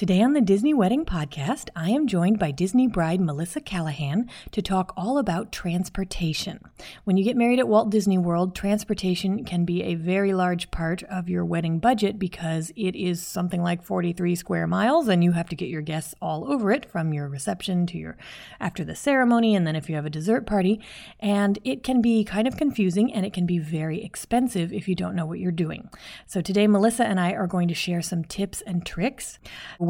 Today on the Disney Wedding Podcast, I am joined by Disney bride Melissa Callahan to talk all about transportation. When you get married at Walt Disney World, transportation can be a very large part of your wedding budget because it is something like 43 square miles and you have to get your guests all over it from your reception to your after the ceremony and then if you have a dessert party. And it can be kind of confusing and it can be very expensive if you don't know what you're doing. So today, Melissa and I are going to share some tips and tricks.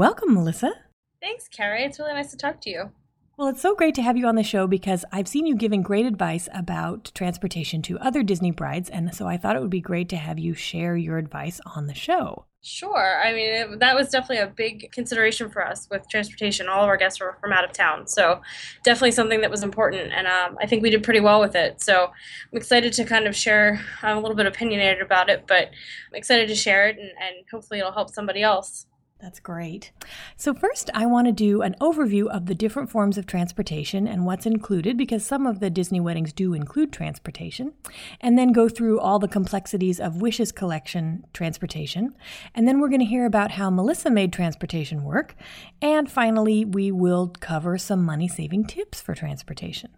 Welcome, Melissa. Thanks, Carrie. It's really nice to talk to you. Well, it's so great to have you on the show because I've seen you giving great advice about transportation to other Disney brides, and so I thought it would be great to have you share your advice on the show. Sure. I mean, it, that was definitely a big consideration for us with transportation. All of our guests were from out of town. So, definitely something that was important. And um, I think we did pretty well with it. So, I'm excited to kind of share. I'm a little bit opinionated about it, but I'm excited to share it and, and hopefully it'll help somebody else. That's great. So, first, I want to do an overview of the different forms of transportation and what's included, because some of the Disney weddings do include transportation, and then go through all the complexities of Wishes Collection transportation. And then we're going to hear about how Melissa made transportation work. And finally, we will cover some money saving tips for transportation.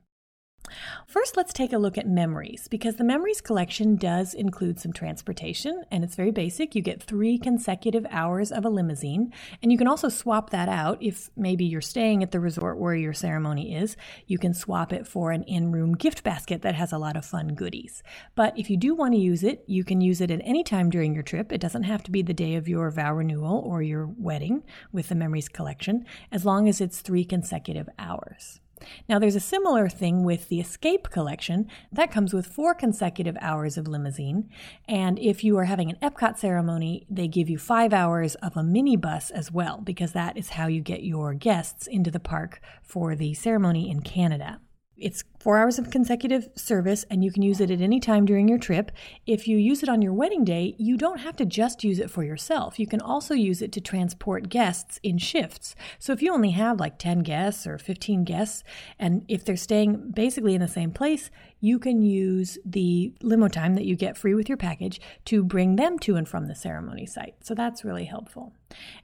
First, let's take a look at memories because the memories collection does include some transportation and it's very basic. You get three consecutive hours of a limousine, and you can also swap that out if maybe you're staying at the resort where your ceremony is. You can swap it for an in room gift basket that has a lot of fun goodies. But if you do want to use it, you can use it at any time during your trip. It doesn't have to be the day of your vow renewal or your wedding with the memories collection, as long as it's three consecutive hours. Now, there's a similar thing with the Escape collection. That comes with four consecutive hours of limousine. And if you are having an Epcot ceremony, they give you five hours of a minibus as well, because that is how you get your guests into the park for the ceremony in Canada. It's four hours of consecutive service, and you can use it at any time during your trip. If you use it on your wedding day, you don't have to just use it for yourself. You can also use it to transport guests in shifts. So if you only have like 10 guests or 15 guests, and if they're staying basically in the same place, you can use the limo time that you get free with your package to bring them to and from the ceremony site. So that's really helpful.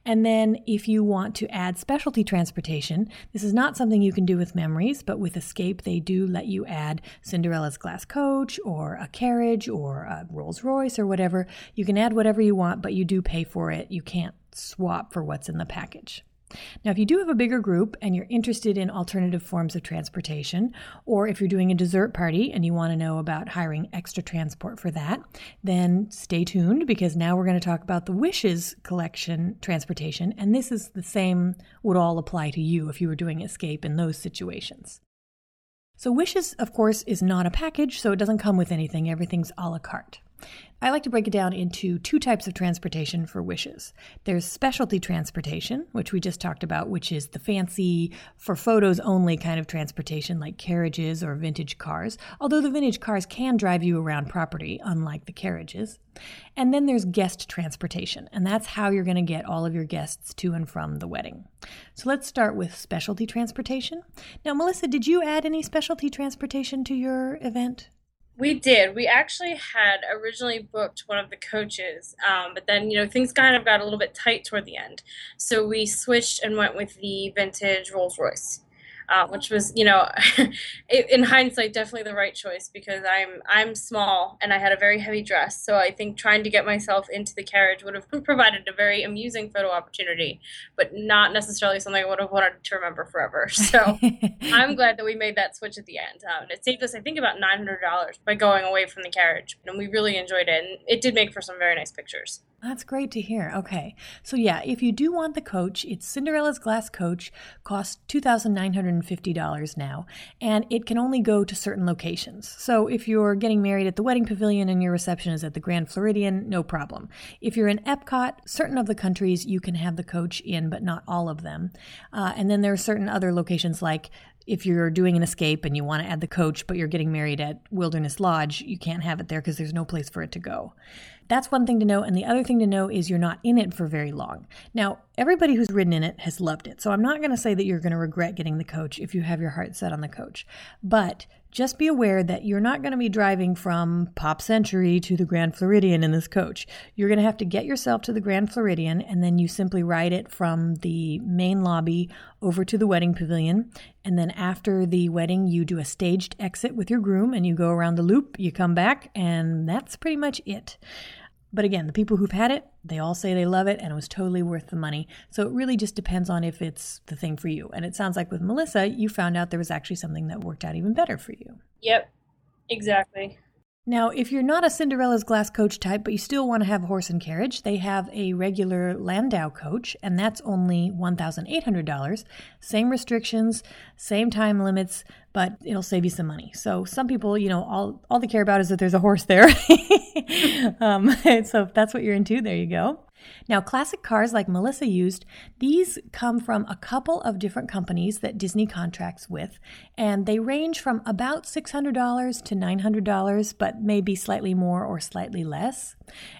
And then if you want to add specialty transportation, this is not something you can do with memories, but with Escape, they do let you add Cinderella's glass coach or a carriage or a Rolls Royce or whatever. You can add whatever you want, but you do pay for it. You can't swap for what's in the package. Now, if you do have a bigger group and you're interested in alternative forms of transportation, or if you're doing a dessert party and you want to know about hiring extra transport for that, then stay tuned because now we're going to talk about the Wishes collection transportation. And this is the same, would all apply to you if you were doing escape in those situations. So, Wishes, of course, is not a package, so it doesn't come with anything. Everything's a la carte. I like to break it down into two types of transportation for wishes. There's specialty transportation, which we just talked about, which is the fancy, for photos only kind of transportation like carriages or vintage cars, although the vintage cars can drive you around property, unlike the carriages. And then there's guest transportation, and that's how you're going to get all of your guests to and from the wedding. So let's start with specialty transportation. Now, Melissa, did you add any specialty transportation to your event? We did. We actually had originally booked one of the coaches, um, but then you know things kind of got a little bit tight toward the end, so we switched and went with the vintage Rolls Royce uh, which was you know in hindsight definitely the right choice because i'm i'm small and i had a very heavy dress. So i think trying to get myself into the carriage would have provided a very amusing photo opportunity but not necessarily something i would have wanted to remember forever. So i'm glad that we made that switch at the end. Um, it saved us i think about $900 by going away from the carriage and we really enjoyed it. And it did make for some very nice pictures That's great to hear. Okay. So, yeah, if you do want the coach, it's Cinderella's Glass Coach, costs $2,950 now, and it can only go to certain locations. So, if you're getting married at the wedding pavilion and your reception is at the Grand Floridian, no problem. If you're in Epcot, certain of the countries you can have the coach in, but not all of them. Uh, and then there are certain other locations like if you're doing an escape and you want to add the coach, but you're getting married at Wilderness Lodge, you can't have it there because there's no place for it to go. That's one thing to know. And the other thing to know is you're not in it for very long. Now, everybody who's ridden in it has loved it. So I'm not going to say that you're going to regret getting the coach if you have your heart set on the coach. But just be aware that you're not going to be driving from Pop Century to the Grand Floridian in this coach. You're going to have to get yourself to the Grand Floridian and then you simply ride it from the main lobby over to the wedding pavilion. And then after the wedding, you do a staged exit with your groom and you go around the loop, you come back, and that's pretty much it. But again, the people who've had it, they all say they love it and it was totally worth the money. So it really just depends on if it's the thing for you. And it sounds like with Melissa, you found out there was actually something that worked out even better for you. Yep, exactly. Now, if you're not a Cinderella's glass coach type, but you still want to have a horse and carriage, they have a regular Landau coach, and that's only $1,800. Same restrictions, same time limits, but it'll save you some money. So some people, you know, all, all they care about is that there's a horse there. um, so if that's what you're into, there you go. Now, classic cars like Melissa used, these come from a couple of different companies that Disney contracts with, and they range from about $600 to $900, but maybe slightly more or slightly less.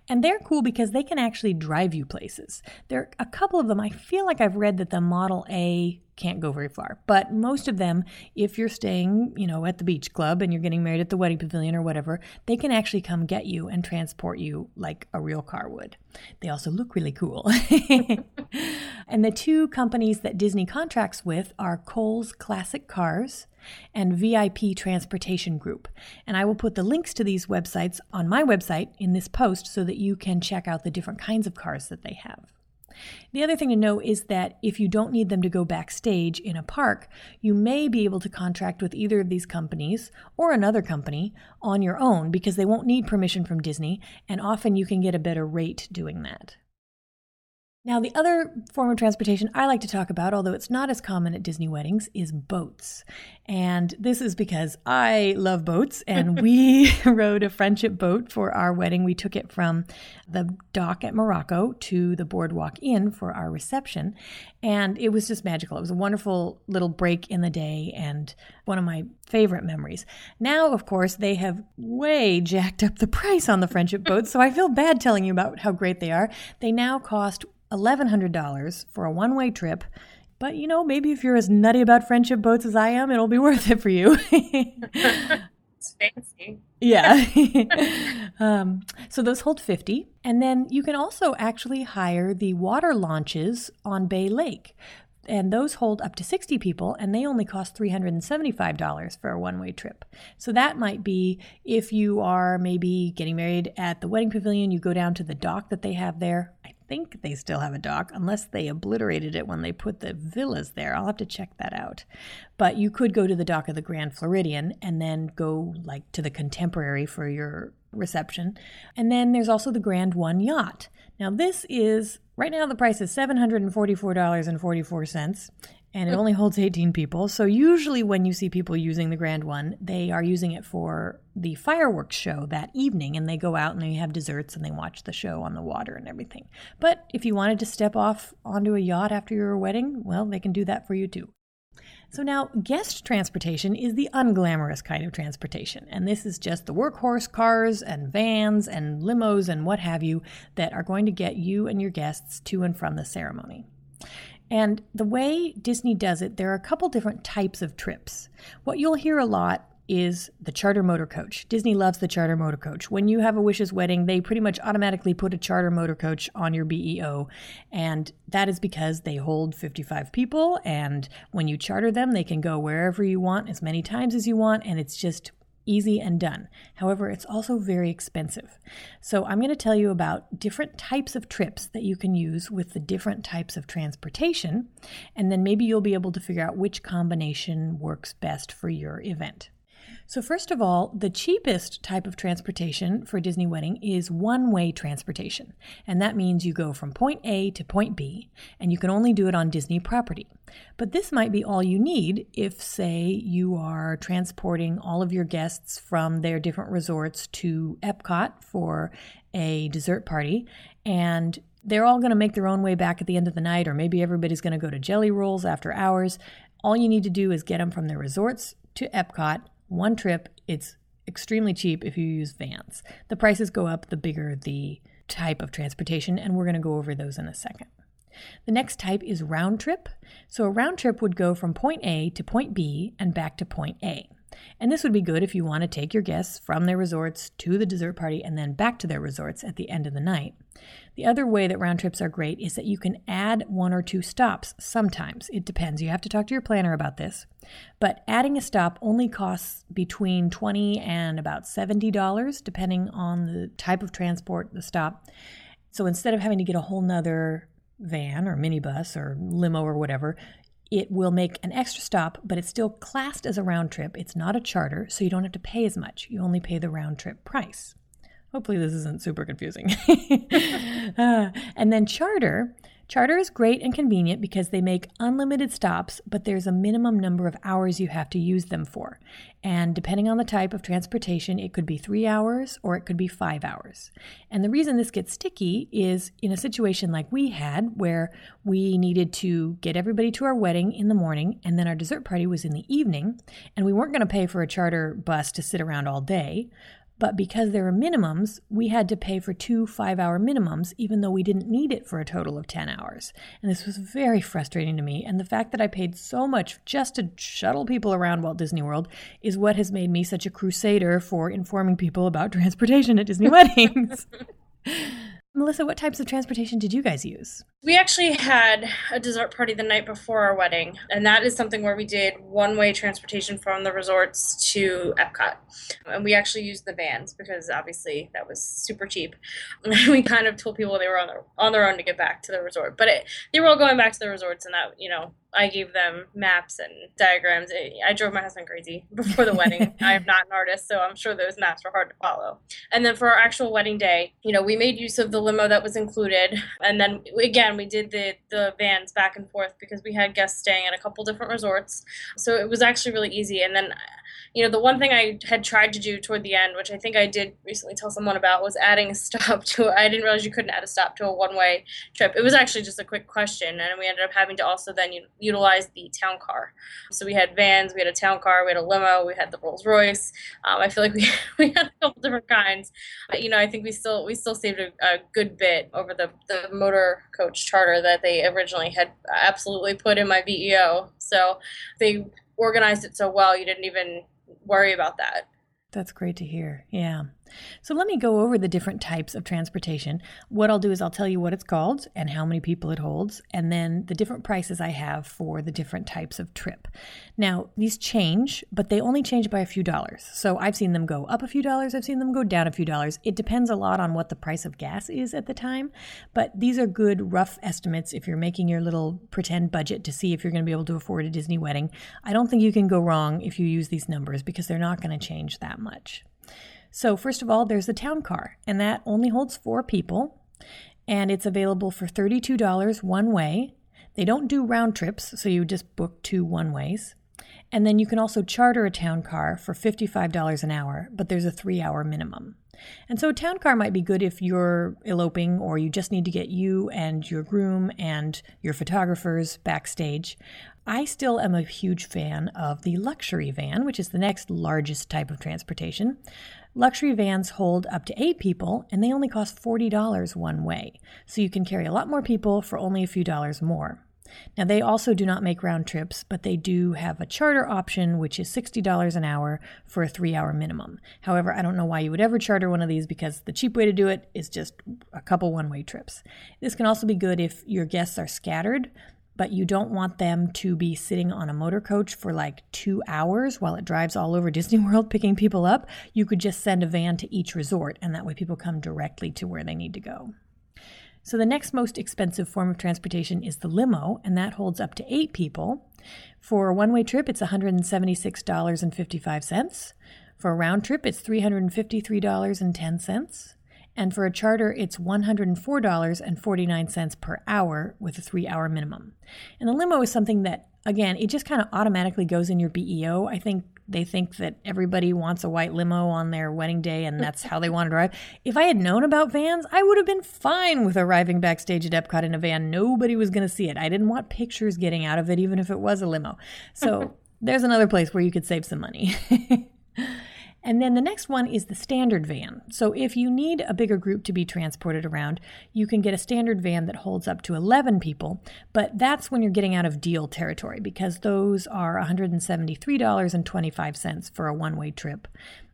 And they're cool because they can actually drive you places. There are a couple of them, I feel like I've read that the Model A can't go very far. But most of them, if you're staying, you know, at the beach club and you're getting married at the wedding pavilion or whatever, they can actually come get you and transport you like a real car would. They also look really cool. and the two companies that Disney contracts with are Kohl's Classic Cars and VIP Transportation Group. And I will put the links to these websites on my website in this post so that you can check out the different kinds of cars that they have. The other thing to know is that if you don't need them to go backstage in a park, you may be able to contract with either of these companies or another company on your own because they won't need permission from Disney, and often you can get a better rate doing that. Now, the other form of transportation I like to talk about, although it's not as common at Disney weddings, is boats. And this is because I love boats, and we rode a friendship boat for our wedding. We took it from the dock at Morocco to the boardwalk inn for our reception. And it was just magical. It was a wonderful little break in the day and one of my favorite memories. Now, of course, they have way jacked up the price on the friendship boats, so I feel bad telling you about how great they are. They now cost $1,100 for a one way trip. But you know, maybe if you're as nutty about friendship boats as I am, it'll be worth it for you. it's fancy. Yeah. um, so those hold 50. And then you can also actually hire the water launches on Bay Lake. And those hold up to 60 people, and they only cost $375 for a one way trip. So that might be if you are maybe getting married at the wedding pavilion, you go down to the dock that they have there. I think they still have a dock, unless they obliterated it when they put the villas there. I'll have to check that out. But you could go to the dock of the Grand Floridian and then go like to the Contemporary for your reception. And then there's also the Grand One yacht. Now this is right now the price is $744.44 and it only holds 18 people. So usually when you see people using the Grand One, they are using it for the fireworks show that evening and they go out and they have desserts and they watch the show on the water and everything. But if you wanted to step off onto a yacht after your wedding, well, they can do that for you too. So now, guest transportation is the unglamorous kind of transportation, and this is just the workhorse cars and vans and limos and what have you that are going to get you and your guests to and from the ceremony. And the way Disney does it, there are a couple different types of trips. What you'll hear a lot is the charter motor coach. Disney loves the charter motor coach. When you have a wishes wedding, they pretty much automatically put a charter motor coach on your BEO. And that is because they hold 55 people. And when you charter them, they can go wherever you want, as many times as you want. And it's just easy and done. However, it's also very expensive. So, I'm going to tell you about different types of trips that you can use with the different types of transportation, and then maybe you'll be able to figure out which combination works best for your event. So, first of all, the cheapest type of transportation for a Disney wedding is one way transportation. And that means you go from point A to point B, and you can only do it on Disney property. But this might be all you need if, say, you are transporting all of your guests from their different resorts to Epcot for a dessert party, and they're all going to make their own way back at the end of the night, or maybe everybody's going to go to Jelly Rolls after hours. All you need to do is get them from their resorts to Epcot one trip, it's extremely cheap if you use vans. The prices go up the bigger the type of transportation, and we're going to go over those in a second. The next type is round trip. So a round trip would go from point A to point B and back to point A. And this would be good if you want to take your guests from their resorts to the dessert party and then back to their resorts at the end of the night. The other way that round trips are great is that you can add one or two stops sometimes. It depends. You have to talk to your planner about this. But adding a stop only costs between 20 and about $70 depending on the type of transport, the stop. So instead of having to get a whole nother van or minibus or limo or whatever, it will make an extra stop, but it's still classed as a round trip. It's not a charter, so you don't have to pay as much. You only pay the round trip price. Hopefully, this isn't super confusing. uh, and then charter Charter is great and convenient because they make unlimited stops, but there's a minimum number of hours you have to use them for. And depending on the type of transportation, it could be three hours or it could be five hours. And the reason this gets sticky is in a situation like we had, where we needed to get everybody to our wedding in the morning and then our dessert party was in the evening, and we weren't going to pay for a charter bus to sit around all day. But because there were minimums, we had to pay for two five hour minimums, even though we didn't need it for a total of 10 hours. And this was very frustrating to me. And the fact that I paid so much just to shuttle people around Walt Disney World is what has made me such a crusader for informing people about transportation at Disney weddings. Melissa, what types of transportation did you guys use? We actually had a dessert party the night before our wedding, and that is something where we did one way transportation from the resorts to Epcot. And we actually used the vans because obviously that was super cheap. we kind of told people they were on their, on their own to get back to the resort, but it, they were all going back to the resorts, and that, you know, I gave them maps and diagrams. I drove my husband crazy before the wedding. I am not an artist, so I'm sure those maps were hard to follow. And then for our actual wedding day, you know, we made use of the limo that was included. And then again, we did the, the vans back and forth because we had guests staying at a couple different resorts. So it was actually really easy. And then you know, the one thing I had tried to do toward the end, which I think I did recently tell someone about, was adding a stop to. I didn't realize you couldn't add a stop to a one-way trip. It was actually just a quick question, and we ended up having to also then utilize the town car. So we had vans, we had a town car, we had a limo, we had the Rolls Royce. Um, I feel like we we had a couple different kinds. But, you know, I think we still we still saved a, a good bit over the the motor coach charter that they originally had absolutely put in my BEO. So they organized it so well, you didn't even worry about that. That's great to hear. Yeah. So let me go over the different types of transportation. What I'll do is I'll tell you what it's called and how many people it holds, and then the different prices I have for the different types of trip. Now, these change, but they only change by a few dollars. So I've seen them go up a few dollars, I've seen them go down a few dollars. It depends a lot on what the price of gas is at the time, but these are good rough estimates if you're making your little pretend budget to see if you're going to be able to afford a Disney wedding. I don't think you can go wrong if you use these numbers because they're not going to change that much. So, first of all, there's the town car, and that only holds four people, and it's available for $32 one way. They don't do round trips, so you just book two one ways. And then you can also charter a town car for $55 an hour, but there's a three hour minimum. And so a town car might be good if you're eloping or you just need to get you and your groom and your photographers backstage. I still am a huge fan of the luxury van, which is the next largest type of transportation. Luxury vans hold up to eight people and they only cost $40 one way, so you can carry a lot more people for only a few dollars more. Now, they also do not make round trips, but they do have a charter option, which is $60 an hour for a three hour minimum. However, I don't know why you would ever charter one of these because the cheap way to do it is just a couple one way trips. This can also be good if your guests are scattered but you don't want them to be sitting on a motor coach for like two hours while it drives all over Disney World picking people up. You could just send a van to each resort, and that way people come directly to where they need to go. So, the next most expensive form of transportation is the limo, and that holds up to eight people. For a one way trip, it's $176.55. For a round trip, it's $353.10. And for a charter, it's $104.49 per hour with a three hour minimum. And the limo is something that, again, it just kind of automatically goes in your BEO. I think they think that everybody wants a white limo on their wedding day and that's how they want to drive. If I had known about vans, I would have been fine with arriving backstage at Epcot in a van. Nobody was going to see it. I didn't want pictures getting out of it, even if it was a limo. So there's another place where you could save some money. And then the next one is the standard van. So if you need a bigger group to be transported around, you can get a standard van that holds up to 11 people, but that's when you're getting out of deal territory because those are $173.25 for a one way trip.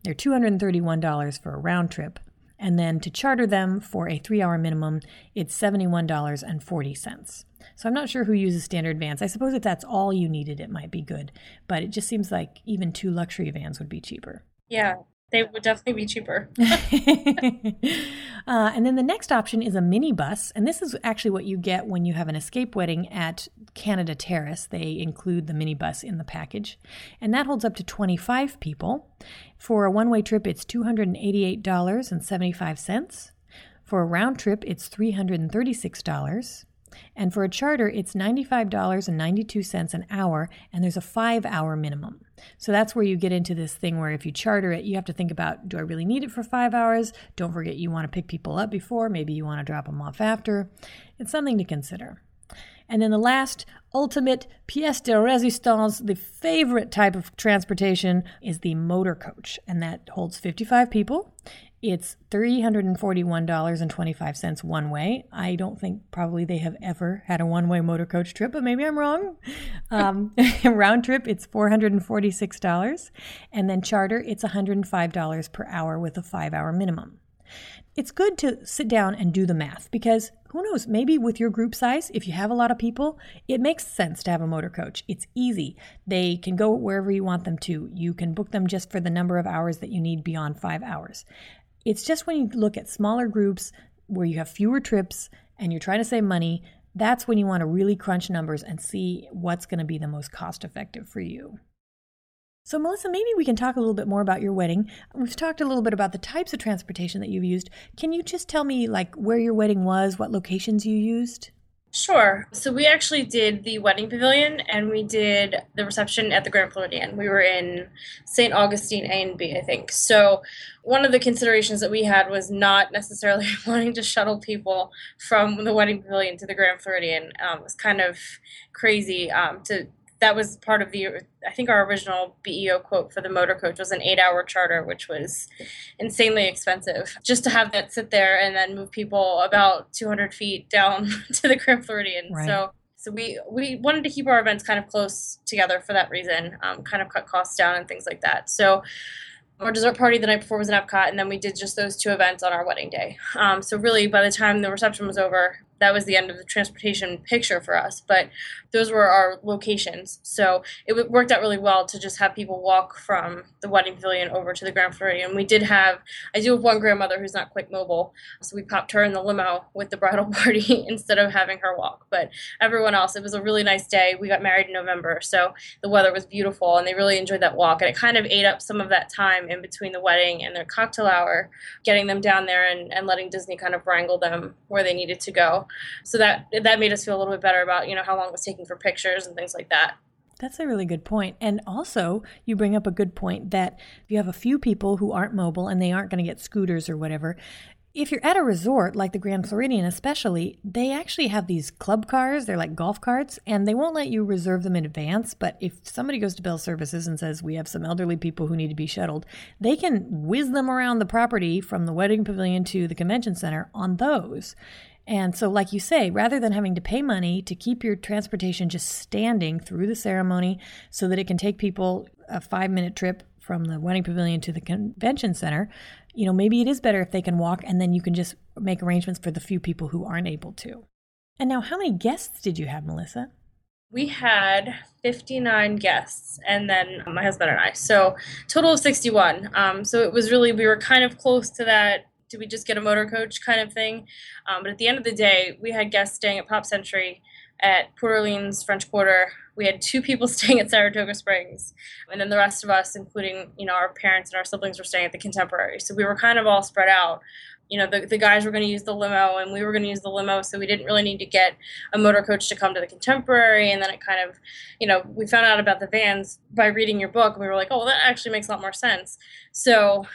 They're $231 for a round trip. And then to charter them for a three hour minimum, it's $71.40. So I'm not sure who uses standard vans. I suppose if that's all you needed, it might be good. But it just seems like even two luxury vans would be cheaper. Yeah, they would definitely be cheaper. uh, and then the next option is a minibus. And this is actually what you get when you have an escape wedding at Canada Terrace. They include the minibus in the package. And that holds up to 25 people. For a one way trip, it's $288.75. For a round trip, it's $336. And for a charter, it's $95.92 an hour, and there's a five hour minimum. So that's where you get into this thing where if you charter it, you have to think about do I really need it for five hours? Don't forget you want to pick people up before, maybe you want to drop them off after. It's something to consider. And then the last ultimate pièce de résistance, the favorite type of transportation, is the motor coach. And that holds 55 people. It's $341.25 one way. I don't think probably they have ever had a one way motor coach trip, but maybe I'm wrong. Um, round trip, it's $446. And then charter, it's $105 per hour with a five hour minimum. It's good to sit down and do the math because who knows, maybe with your group size, if you have a lot of people, it makes sense to have a motor coach. It's easy. They can go wherever you want them to. You can book them just for the number of hours that you need beyond five hours. It's just when you look at smaller groups where you have fewer trips and you're trying to save money, that's when you want to really crunch numbers and see what's going to be the most cost effective for you. So, Melissa, maybe we can talk a little bit more about your wedding. We've talked a little bit about the types of transportation that you've used. Can you just tell me, like, where your wedding was, what locations you used? Sure. So we actually did the wedding pavilion and we did the reception at the Grand Floridian. We were in St. Augustine A and B, I think. So one of the considerations that we had was not necessarily wanting to shuttle people from the wedding pavilion to the Grand Floridian. Um, it was kind of crazy um, to that was part of the i think our original beo quote for the motor coach was an eight hour charter which was insanely expensive just to have that sit there and then move people about 200 feet down to the grand floridian right. so so we we wanted to keep our events kind of close together for that reason um, kind of cut costs down and things like that so our dessert party the night before was in Epcot, and then we did just those two events on our wedding day. Um, so really, by the time the reception was over, that was the end of the transportation picture for us. But those were our locations. So it worked out really well to just have people walk from the wedding pavilion over to the Grand Floridian. We did have, I do have one grandmother who's not quite mobile, so we popped her in the limo with the bridal party instead of having her walk. But everyone else, it was a really nice day. We got married in November, so the weather was beautiful, and they really enjoyed that walk. And it kind of ate up some of that time in between the wedding and their cocktail hour, getting them down there and, and letting Disney kind of wrangle them where they needed to go. So that that made us feel a little bit better about you know how long it was taking for pictures and things like that. That's a really good point. And also, you bring up a good point that if you have a few people who aren't mobile and they aren't going to get scooters or whatever, if you're at a resort like the Grand Floridian, especially, they actually have these club cars. They're like golf carts, and they won't let you reserve them in advance. But if somebody goes to Bell Services and says, We have some elderly people who need to be shuttled, they can whiz them around the property from the wedding pavilion to the convention center on those. And so, like you say, rather than having to pay money to keep your transportation just standing through the ceremony so that it can take people a five minute trip from the wedding pavilion to the convention center, you know, maybe it is better if they can walk and then you can just make arrangements for the few people who aren't able to. And now, how many guests did you have, Melissa? We had 59 guests, and then my husband and I. So, total of 61. Um, so, it was really, we were kind of close to that do we just get a motor coach kind of thing? Um, but at the end of the day, we had guests staying at Pop Century at Port Orleans French Quarter. We had two people staying at Saratoga Springs, and then the rest of us, including you know our parents and our siblings, were staying at the Contemporary. So we were kind of all spread out you know, the, the guys were going to use the limo and we were going to use the limo. So we didn't really need to get a motor coach to come to the contemporary. And then it kind of, you know, we found out about the vans by reading your book and we were like, oh, well, that actually makes a lot more sense. So,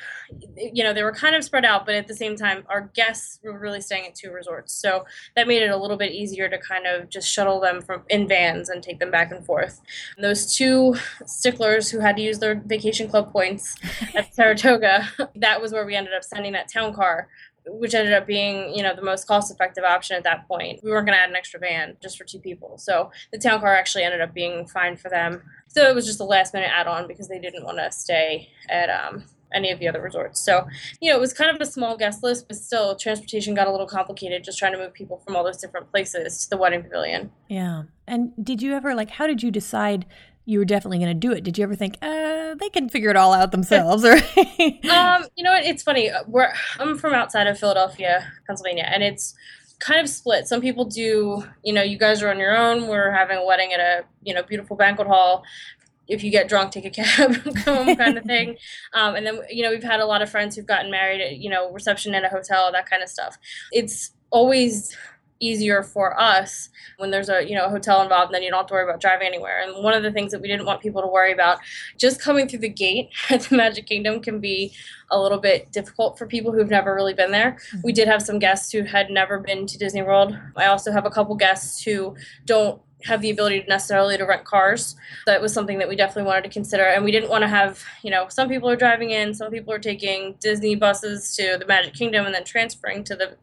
you know, they were kind of spread out, but at the same time, our guests were really staying at two resorts. So that made it a little bit easier to kind of just shuttle them from in vans and take them back and forth. And those two sticklers who had to use their vacation club points at Saratoga, that was where we ended up sending that town car which ended up being you know the most cost effective option at that point we weren't going to add an extra van just for two people so the town car actually ended up being fine for them so it was just a last minute add on because they didn't want to stay at um, any of the other resorts so you know it was kind of a small guest list but still transportation got a little complicated just trying to move people from all those different places to the wedding pavilion yeah and did you ever like how did you decide you were definitely going to do it. Did you ever think, uh, they can figure it all out themselves? Or um, you know what? It's funny. We're, I'm from outside of Philadelphia, Pennsylvania, and it's kind of split. Some people do, you know, you guys are on your own. We're having a wedding at a, you know, beautiful banquet hall. If you get drunk, take a cab, come home, kind of thing. Um, and then, you know, we've had a lot of friends who've gotten married, at, you know, reception in a hotel, that kind of stuff. It's always easier for us when there's a you know hotel involved and then you don't have to worry about driving anywhere. And one of the things that we didn't want people to worry about just coming through the gate at the magic kingdom can be a little bit difficult for people who've never really been there. Mm-hmm. we did have some guests who had never been to disney world. I also have a couple guests who don't have the ability to necessarily to rent cars. That was something that we definitely wanted to consider, and we didn't want to have you know some people are driving in, some people are taking Disney buses to the Magic Kingdom and then transferring to the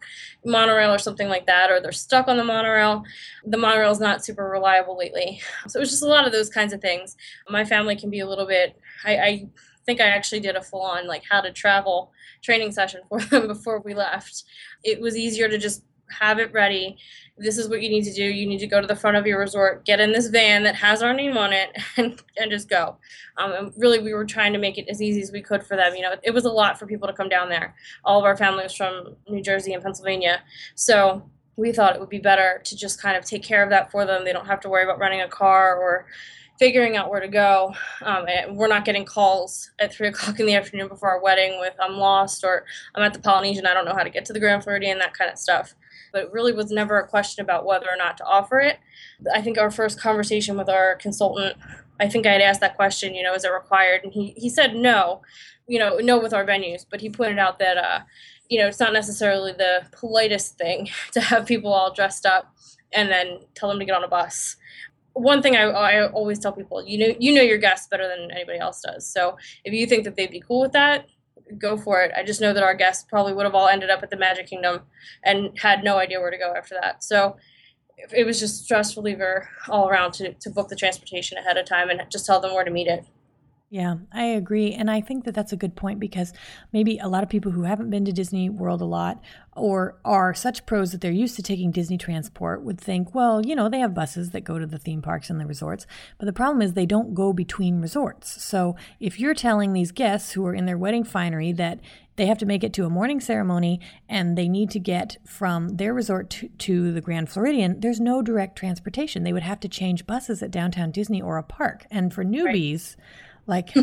monorail or something like that, or they're stuck on the monorail. The monorail is not super reliable lately, so it was just a lot of those kinds of things. My family can be a little bit. I, I think I actually did a full on like how to travel training session for them before we left. It was easier to just have it ready this is what you need to do. You need to go to the front of your resort, get in this van that has our name on it, and, and just go. Um, and really, we were trying to make it as easy as we could for them. You know, it, was a lot for people to come down there. All of our family was from New Jersey and Pennsylvania. So we thought it would be better to just kind of take care of that for them. They don't have to worry about renting a car or figuring out where to go. Um, we're not getting calls at three o'clock in the afternoon before our wedding with I'm lost or I'm at the Polynesian, I don't know how to get to the Grand Floridian, that kind of stuff but it really was never a question about whether or not to offer it. I think our first conversation with our consultant, I think I had asked that question, you know, is it required? And he, he said no, you know, no with our venues, but he pointed out that, uh, you know, it's not necessarily the politest thing to have people all dressed up and then tell them to get on a bus one thing I, I always tell people, you know, you know your guests better than anybody else does. So if you think that they'd be cool with that, go for it. I just know that our guests probably would have all ended up at the Magic Kingdom and had no idea where to go after that. So it was just stress reliever all around to, to book the transportation ahead of time and just tell them where to meet it. Yeah, I agree. And I think that that's a good point because maybe a lot of people who haven't been to Disney World a lot or are such pros that they're used to taking Disney transport would think, well, you know, they have buses that go to the theme parks and the resorts. But the problem is they don't go between resorts. So if you're telling these guests who are in their wedding finery that they have to make it to a morning ceremony and they need to get from their resort to, to, the Grand Floridian, there's no direct transportation. They would have to change buses at downtown Disney or a park. And for newbies, right like, hmm.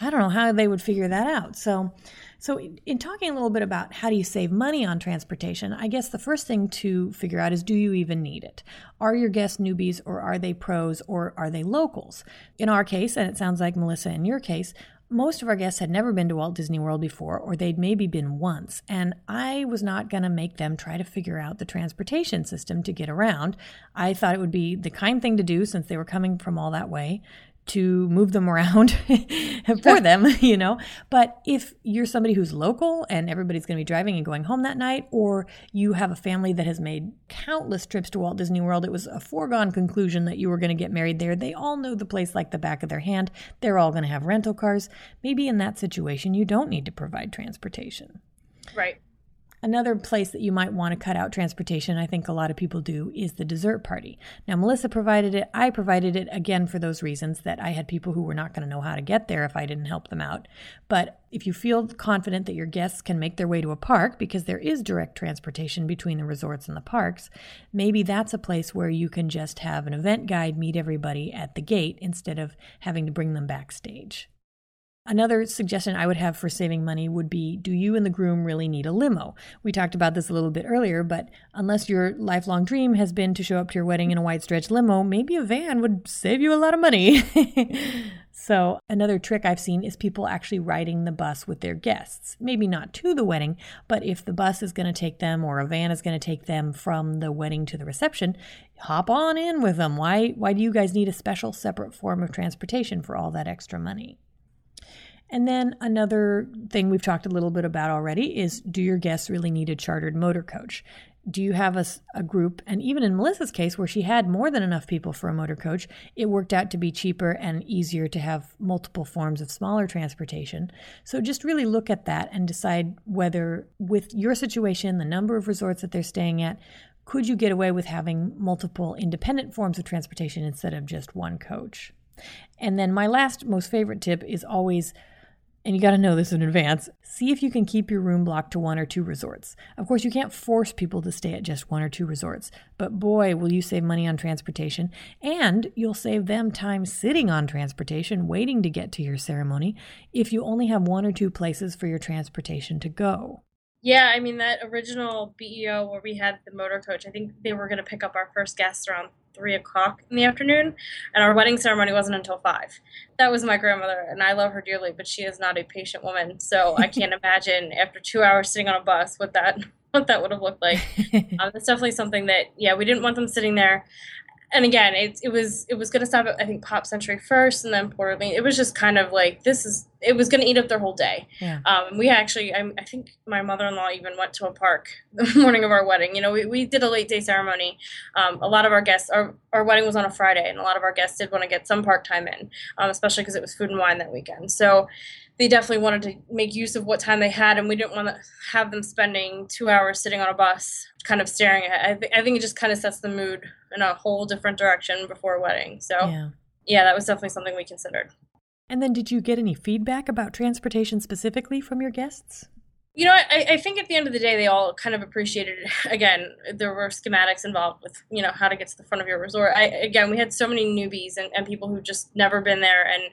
I don't know how they would figure that out. So, so in talking a little bit about how do you save money on transportation, I guess the first thing to figure out is do you even need it? Are your guests newbies or are they pros or are they locals? In our case, and it sounds like Melissa in your case, most of our guests had never been to Walt Disney World before, or they'd maybe been once, and I was not going to make them try to figure out the transportation system to get around. I thought it would be the kind thing to do since they were coming from all that way to move them around for them, you know. But if you're somebody who's local and everybody's going to be driving and going home that night, or you have a family that has made countless trips to Walt Disney World, it was a foregone conclusion that you were going to get married there. They all know the place like the back of their hand. They're all going to have rental cars. Maybe in that situation, you don't need to provide transportation. Right. Another place that you might want to cut out transportation, I think a lot of people do, is the dessert party. Now, Melissa provided it. I provided it again for those reasons that I had people who were not going to know how to get there if I didn't help them out. But if you feel confident that your guests can make their way to a park, because there is direct transportation between the resorts and the parks, maybe that's a place where you can just have an event guide meet everybody at the gate instead of having to bring them backstage. Another suggestion I would have for saving money would be do you and the groom really need a limo? We talked about this a little bit earlier, but unless your lifelong dream has been to show up to your wedding in a wide stretch limo, maybe a van would save you a lot of money. so, another trick I've seen is people actually riding the bus with their guests. Maybe not to the wedding, but if the bus is going to take them or a van is going to take them from the wedding to the reception, hop on in with them. Why why do you guys need a special separate form of transportation for all that extra money? And then another thing we've talked a little bit about already is do your guests really need a chartered motor coach? Do you have a, a, group? And even in Melissa's case, where she had more than enough people for a motor coach, it worked out to be cheaper and easier to have multiple forms of smaller transportation. So just really look at that and decide whether, with your situation, the number of resorts that they're staying at, could you get away with having multiple independent forms of transportation instead of just one coach? And then my last, most favorite tip is always and you got to know this in advance. See if you can keep your room blocked to one or two resorts. Of course, you can't force people to stay at just one or two resorts, but boy, will you save money on transportation, and you'll save them time sitting on transportation waiting to get to your ceremony if you only have one or two places for your transportation to go. Yeah, I mean that original BEO where we had the motor coach. I think they were going to pick up our first guests around three o'clock in the afternoon, and our wedding ceremony wasn't until five. That was my grandmother, and I love her dearly, but she is not a patient woman, so I can't imagine after two hours sitting on a bus what that what that would have looked like. um, it's definitely something that yeah we didn't want them sitting there and again, it it was it was going to stop at I think Pop Century first, and then Port Orleans. It was just kind of like this is it was going to eat up their whole day. Yeah. Um, we actually, I, I think my mother in law even went to a park the morning of our wedding. You know, we, we did a late day ceremony. Um, a lot of our guests, our our wedding was on a Friday, and a lot of our guests did want to get some park time in, um, especially because it was food and wine that weekend. So they definitely wanted to make use of what time they had, and we didn't want to have them spending two hours sitting on a bus, kind of staring at. I, th- I think it just kind of sets the mood in a whole different direction before a wedding. So, yeah. yeah, that was definitely something we considered. And then, did you get any feedback about transportation specifically from your guests? You know, I, I think at the end of the day, they all kind of appreciated it. Again, there were schematics involved with, you know, how to get to the front of your resort. I, again, we had so many newbies and, and people who just never been there. And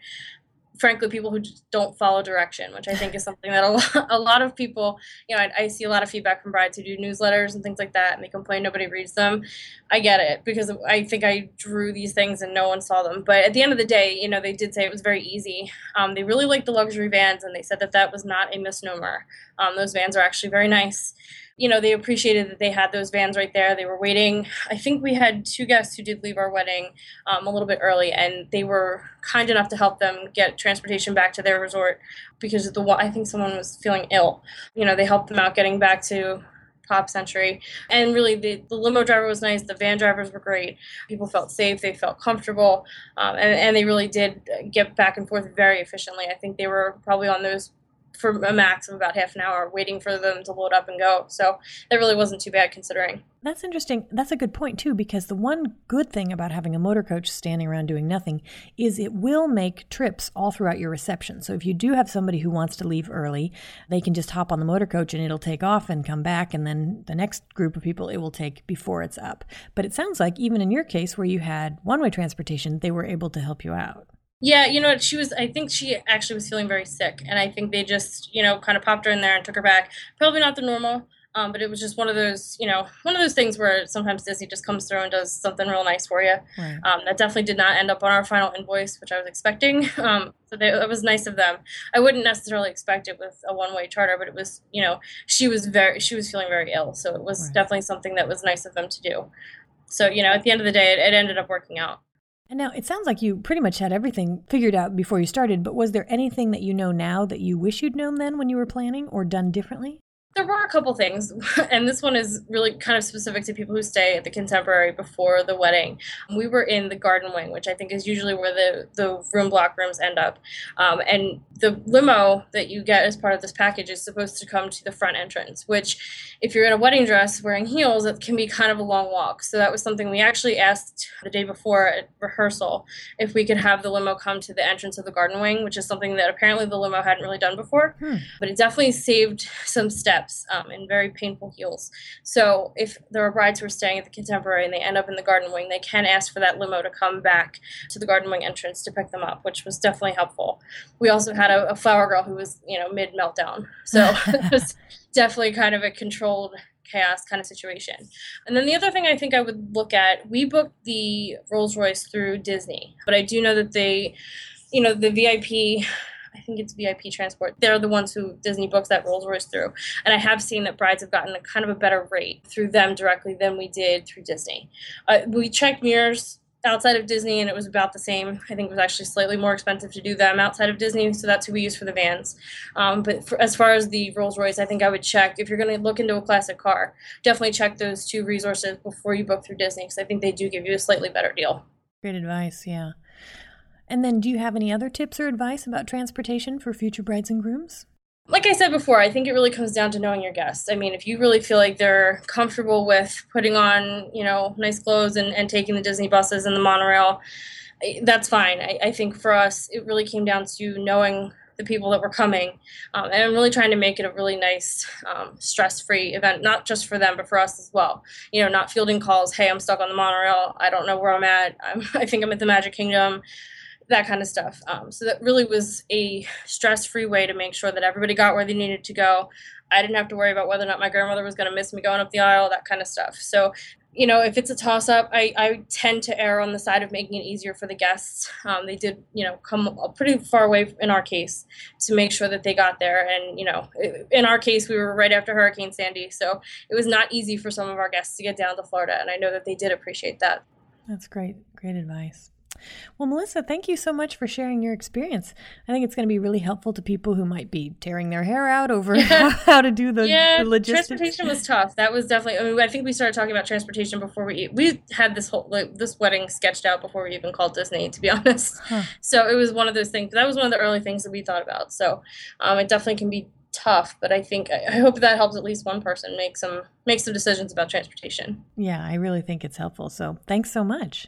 frankly people who just don't follow direction which i think is something that a lot, a lot of people you know I, I, see a lot of feedback from brides who do newsletters and things like that and they complain nobody reads them. I get it because i think i drew these things and no one saw them. But at the end of the day you know they did say it was very easy. Um, they really liked the luxury vans and they said that that was not a misnomer. Um, those vans are actually very nice you know, they appreciated that they had those vans right there. They were waiting. I think we had two guests who did leave our wedding um, a little bit early, and they were kind enough to help them get transportation back to their resort because the I think someone was feeling ill. You know, they helped them out getting back to Pop Century. And really, the, the limo driver was nice. The van drivers were great. People felt safe. They felt comfortable. Um, and, and they really did get back and forth very efficiently. I think they were probably on those for a max of about half an hour waiting for them to load up and go. So that really wasn't too bad considering. That's interesting. That's a good point too, because the one good thing about having a motor coach standing around doing nothing is it will make trips all throughout your reception. So if you do have somebody who wants to leave early, they can just hop on the motor coach and it'll take off and come back, and then the next group of people it will take before it's up. But it sounds like even in your case where you had one way transportation, they were able to help you out. Yeah, you know, she was, I think she actually was feeling very sick. And I think they just, you know, kind of popped her in there and took her back. Probably not the normal, um, but it was just one of those, you know, one of those things where sometimes Disney just comes through and does something real nice for you. Right. Um, that definitely did not end up on our final invoice, which I was expecting. Um, so they, it was nice of them. I wouldn't necessarily expect it with a one-way charter, but it was, you know, she was very, she was feeling very ill. So it was right. definitely something that was nice of them to do. So, you know, at the end of the day, it, it ended up working out. And now it sounds like you pretty much had everything figured out before you started, but was there anything that you know now that you wish you'd known then when you were planning or done differently? There were a couple things, and this one is really kind of specific to people who stay at the Contemporary before the wedding. We were in the garden wing, which I think is usually where the, the room block rooms end up. Um, and the limo that you get as part of this package is supposed to come to the front entrance, which, if you're in a wedding dress wearing heels, it can be kind of a long walk. So that was something we actually asked the day before at rehearsal if we could have the limo come to the entrance of the garden wing, which is something that apparently the limo hadn't really done before. Hmm. But it definitely saved some steps um, and very painful heels. So if there are brides who are staying at the Contemporary and they end up in the garden wing, they can ask for that limo to come back to the garden wing entrance to pick them up, which was definitely helpful. We also had a, a flower girl who was, you know, mid meltdown. So it was definitely kind of a controlled chaos kind of situation. And then the other thing I think I would look at, we booked the Rolls Royce through Disney, but I do know that they, you know, the VIP. I think it's VIP transport. They're the ones who Disney books that Rolls Royce through. And I have seen that brides have gotten a kind of a better rate through them directly than we did through Disney. Uh, we checked Mears outside of Disney, and it was about the same. I think it was actually slightly more expensive to do them outside of Disney, so that's who we use for the vans. Um, but for, as far as the Rolls Royce, I think I would check if you're going to look into a classic car. Definitely check those two resources before you book through Disney, because I think they do give you a slightly better deal. Great advice, yeah. And then, do you have any other tips or advice about transportation for future brides and grooms? like I said before, I think it really comes down to knowing your guests. I mean, if you really feel like they're comfortable with putting on, you know, nice clothes and, and taking the Disney buses and the monorail, that's fine. I, I think for us, it really came down to knowing the people that were coming. Um, and I'm really trying to make it a really nice, um, stress free event, not just for them, but for us as well. You know, not fielding calls, hey, I'm stuck on the monorail. I don't know where I'm at. I'm, I think I'm at the Magic Kingdom that kind of stuff. Um, so that really was a stress-free way to make sure that everybody got where they needed to go. I didn't have to worry about whether or not my grandmother was going to miss me going up the aisle, that kind of stuff. So, you know, if it's a toss-up, I, I tend to err on the side of making it easier for the guests. Um, they did, you know, come pretty far away in our case to make sure that they got there. And, you know, in our case, we were right after Hurricane Sandy, so it was not easy for some of our guests to get down to Florida, and I know that they did appreciate that. That's great. Great advice. Well, Melissa, thank you so much for sharing your experience. I think it's going to be really helpful to people who might be tearing their hair out over how, to do the, yeah, the logistics. Transportation was tough. That was definitely. I mean, I think we started talking about transportation before we we had this whole like, this wedding sketched out before we even called Disney. To be honest, huh. so it was one of those things. That was one of the early things that we thought about. So um, it definitely can be tough but i think i hope that helps at least one person make some make some decisions about transportation yeah i really think it's helpful so thanks so much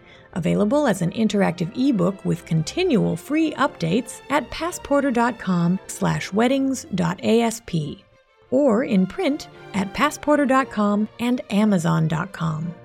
available as an interactive ebook with continual free updates at passporter.com/weddings.asp or in print at passporter.com and amazon.com.